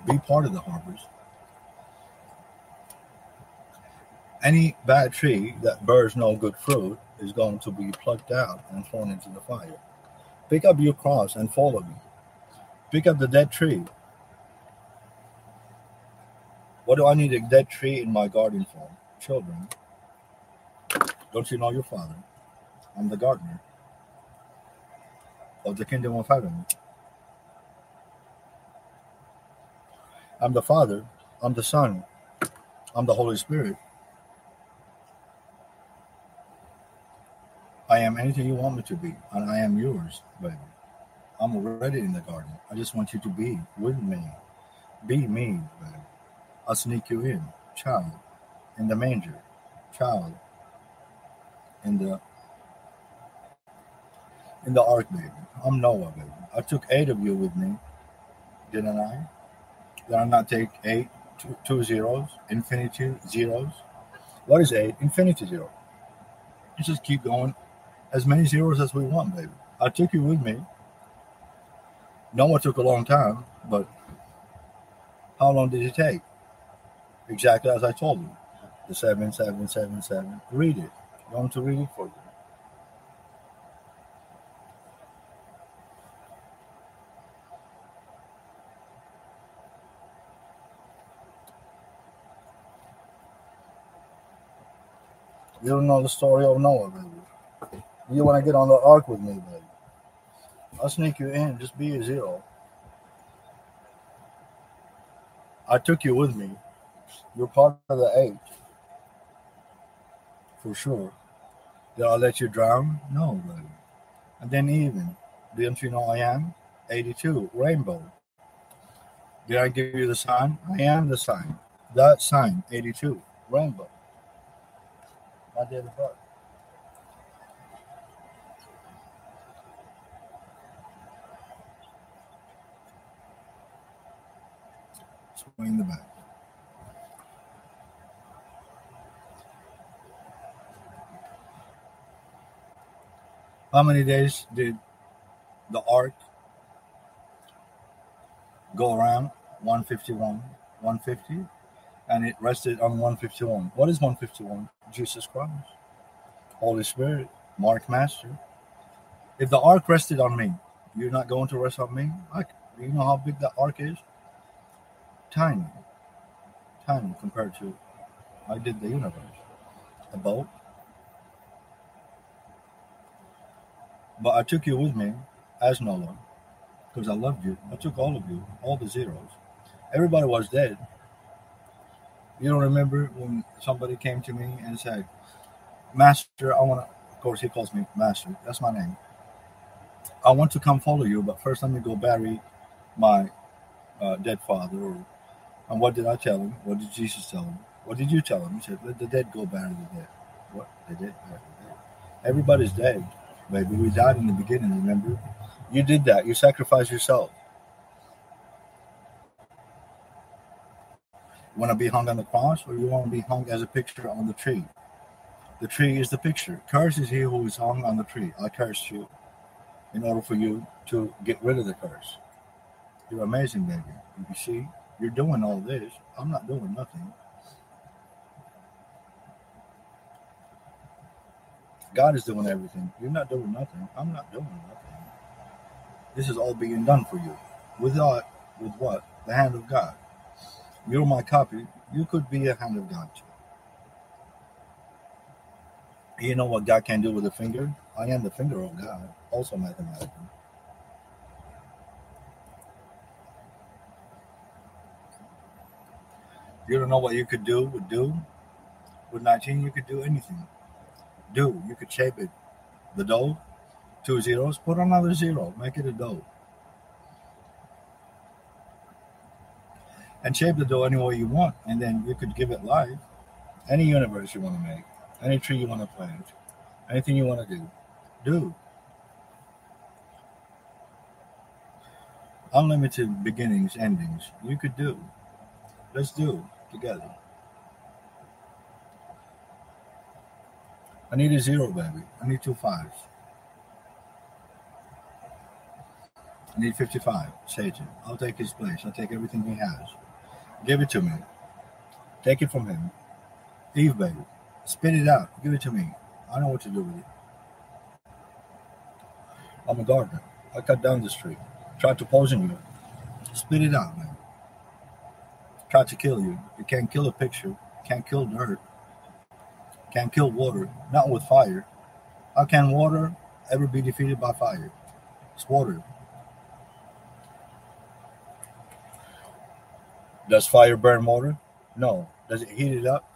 Be part of the harvest. Any bad tree that bears no good fruit is going to be plucked out and thrown into the fire. Pick up your cross and follow me. Pick up the dead tree. What do I need a dead tree in my garden for? Children, don't you know your father? I'm the gardener of the kingdom of heaven. I'm the Father, I'm the Son, I'm the Holy Spirit. I am anything you want me to be, and I am yours, baby. I'm already in the garden. I just want you to be with me. Be me, baby. I'll sneak you in, child, in the manger, child, in the in the ark, baby. I'm Noah, baby. I took eight of you with me, didn't I? Did I not take eight, two, two zeros, infinity zeros? What is eight? Infinity zero. Let's just keep going as many zeros as we want, baby. I took you with me. Noah took a long time, but how long did it take? Exactly as I told you. The seven, seven, seven, seven. Read it. You want to read it for you. You don't know the story of Noah, baby. You want to get on the ark with me, baby. I'll sneak you in. Just be a zero. I took you with me. You're part of the eight. For sure. Did I let you drown? No, baby. And then even. Didn't you know I am? 82. Rainbow. Did I give you the sign? I am the sign. That sign, 82. Rainbow. I did a book. Swing the back. How many days did the ark go around? 151, 150, and it rested on 151. What is 151? Jesus Christ, Holy Spirit, Mark Master. If the ark rested on me, you're not going to rest on me? Do you know how big that ark is? Tiny. Tiny compared to I did the universe. A boat. But I took you with me as Noah because I loved you. I took all of you, all the zeros. Everybody was dead. You don't remember when somebody came to me and said, Master, I want to, of course, he calls me Master. That's my name. I want to come follow you, but first let me go bury my uh, dead father. and what did I tell him? What did Jesus tell him? What did you tell him? He said, Let the dead go bury the dead. What? Bury the dead. Everybody's dead, baby. We died in the beginning, remember? You did that. You sacrificed yourself. You want to be hung on the cross or you want to be hung as a picture on the tree? The tree is the picture. Curse is he who is hung on the tree. I cursed you in order for you to get rid of the curse. You're amazing, baby. You see, you're doing all this. I'm not doing nothing. God is doing everything. You're not doing nothing. I'm not doing nothing. This is all being done for you. Without, with what? The hand of God. You're my copy. You could be a hand of God too. You know what God can do with a finger? I am the finger of God, also mathematically. You don't know what you could do with do? With 19, you could do anything. Do, you could shape it. The dough, two zeros, put another zero, make it a dough. and shape the dough any way you want, and then you could give it life. Any universe you want to make, any tree you want to plant, anything you want to do, do. Unlimited beginnings, endings, you could do. Let's do together. I need a zero, baby. I need two fives. I need 55. Satan. I'll take his place. I'll take everything he has. Give it to me. Take it from him. Eve, baby. Spit it out. Give it to me. I know what to do with it. I'm a gardener. I cut down this tree. Tried to poison you. Spit it out, man. Tried to kill you. You can't kill a picture. Can't kill dirt. Can't kill water. Not with fire. How can water ever be defeated by fire? It's water. Does fire burn water? No. Does it heat it up?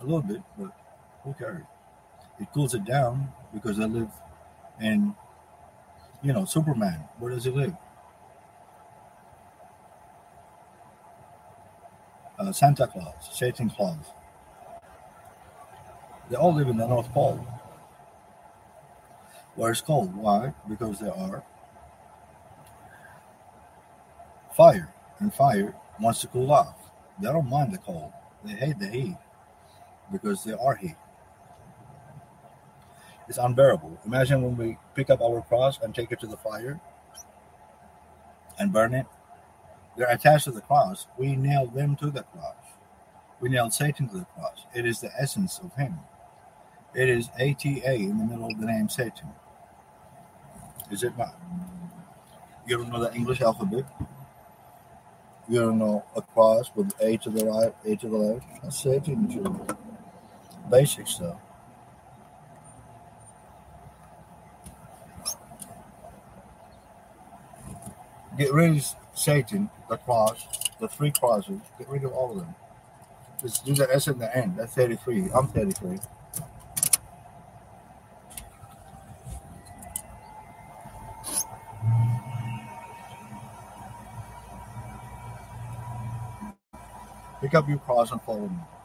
A little bit, but who cares? It cools it down because I live in, you know, Superman. Where does he live? Uh, Santa Claus, Satan Claus. They all live in the North Pole. Where it's cold. Why? Because there are fire, and fire wants to cool off. They don't mind the cold. They hate the heat because they are heat. It's unbearable. Imagine when we pick up our cross and take it to the fire and burn it. They're attached to the cross. We nailed them to the cross. We nailed Satan to the cross. It is the essence of him. It is ATA in the middle of the name Satan. Is it not? You don't know the English alphabet? You don't know a cross with A to the right, A to the left? That's Satan, children. Basic stuff. Get rid of Satan, the cross, the three crosses. Get rid of all of them. Just do the S in the end. That's 33. I'm 33. Pick up your cross and follow me.